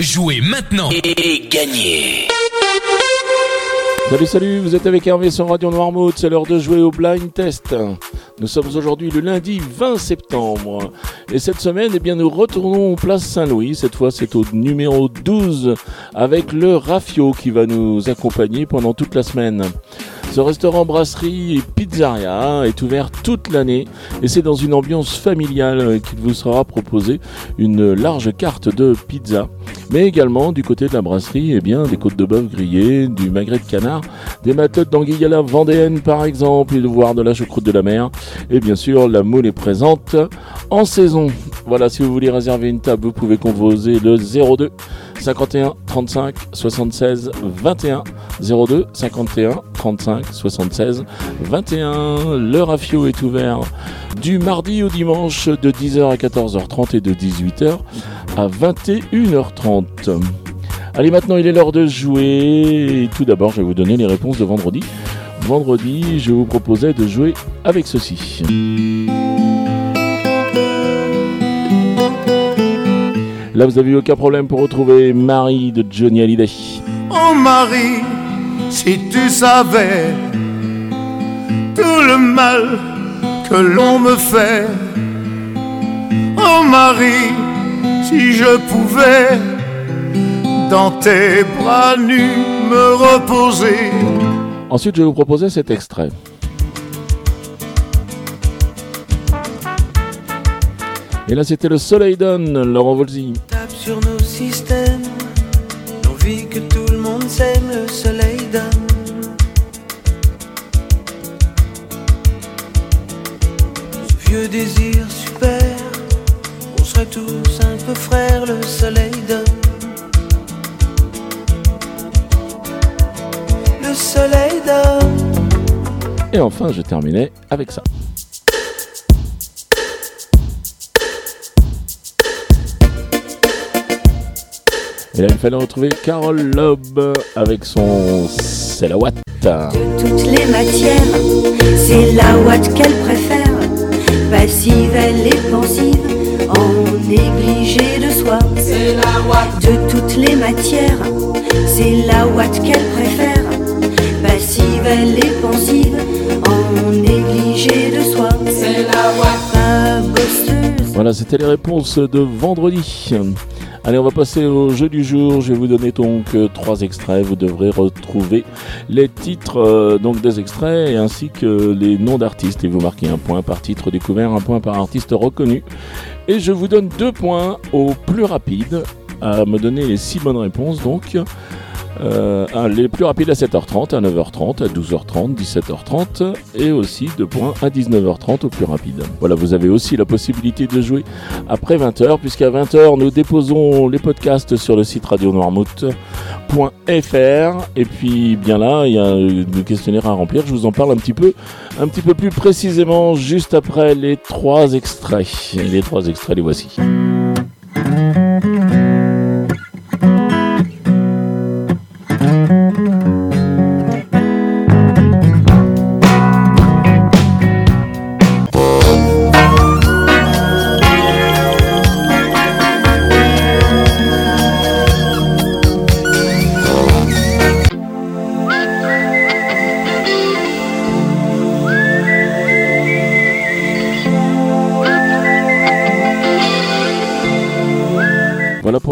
Jouez maintenant et gagnez Salut salut, vous êtes avec Hervé sur Radio Noirmouth, c'est l'heure de jouer au blind test. Nous sommes aujourd'hui le lundi 20 septembre et cette semaine eh bien nous retournons place Saint-Louis, cette fois c'est au numéro 12 avec le Rafio qui va nous accompagner pendant toute la semaine. Ce restaurant brasserie et pizzeria est ouvert toute l'année et c'est dans une ambiance familiale qu'il vous sera proposé une large carte de pizza, mais également du côté de la brasserie eh bien des côtes de bœuf grillées, du magret de canard, des matelotes d'anguille à la vendéenne par exemple, voire de la choucroute de la mer et bien sûr la moule est présente en saison. Voilà, si vous voulez réserver une table, vous pouvez composer le 02 51 35 76 21 02 51 35 76 21. Le rafio est ouvert du mardi au dimanche de 10h à 14h30 et de 18h à 21h30. Allez, maintenant il est l'heure de jouer. tout d'abord, je vais vous donner les réponses de vendredi. Vendredi, je vous proposais de jouer avec ceci. Là, vous avez eu aucun problème pour retrouver Marie de Johnny Hallyday. Oh Marie, si tu savais tout le mal que l'on me fait. Oh Marie, si je pouvais dans tes bras nus me reposer. Ensuite, je vais vous proposer cet extrait. Et là, c'était le Soleil donne, Laurent Volzy. Tape sur nos systèmes, l'envie que tout le monde s'aime, le soleil donne. Ce vieux désir super, on serait tous un peu frères, le soleil donne. Le soleil donne. Et enfin, je terminais avec ça. Et là, il fallait retrouver Carole Loeb avec son C'est la Watt. De toutes les matières, c'est la Watt qu'elle préfère. Passive, elle est pensive, en négligé de soi. C'est la Watt. De toutes les matières, c'est la Watt qu'elle préfère. Passive, elle est Voilà, c'était les réponses de vendredi. Allez, on va passer au jeu du jour. Je vais vous donner donc euh, trois extraits. Vous devrez retrouver les titres euh, donc des extraits ainsi que les noms d'artistes. Et vous marquez un point par titre découvert, un point par artiste reconnu. Et je vous donne deux points au plus rapide à me donner les six bonnes réponses. Donc, euh, les plus rapides à 7h30, à 9h30, à 12h30, 17h30 et aussi deux points à 19h30 au plus rapide. Voilà, vous avez aussi la possibilité de jouer après 20h puisqu'à 20h nous déposons les podcasts sur le site radionoirmouth.fr et puis bien là, il y a le questionnaire à remplir, je vous en parle un petit peu un petit peu plus précisément juste après les trois extraits. Les trois extraits les voici.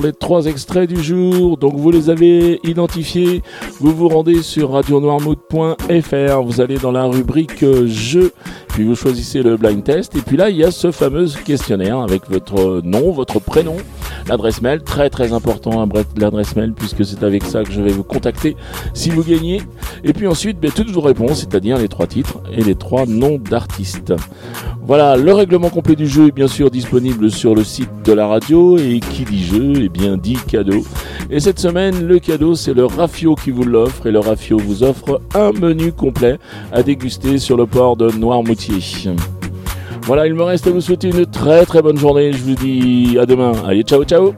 Les trois extraits du jour. Donc vous les avez identifiés. Vous vous rendez sur radionoirmouth.fr. Vous allez dans la rubrique euh, jeux. Puis vous choisissez le blind test. Et puis là, il y a ce fameux questionnaire avec votre nom, votre prénom, l'adresse mail. Très très important hein, l'adresse mail puisque c'est avec ça que je vais vous contacter si vous gagnez. Et puis ensuite, ben, toutes vos réponses, c'est-à-dire les trois titres et les trois noms d'artistes. Voilà, le règlement complet du jeu est bien sûr disponible sur le site de la radio et qui dit jeu, eh bien dit cadeau. Et cette semaine, le cadeau c'est le Rafio qui vous l'offre et le Rafio vous offre un menu complet à déguster sur le port de Noirmoutier. Voilà, il me reste à vous souhaiter une très très bonne journée. Je vous dis à demain. Allez, ciao ciao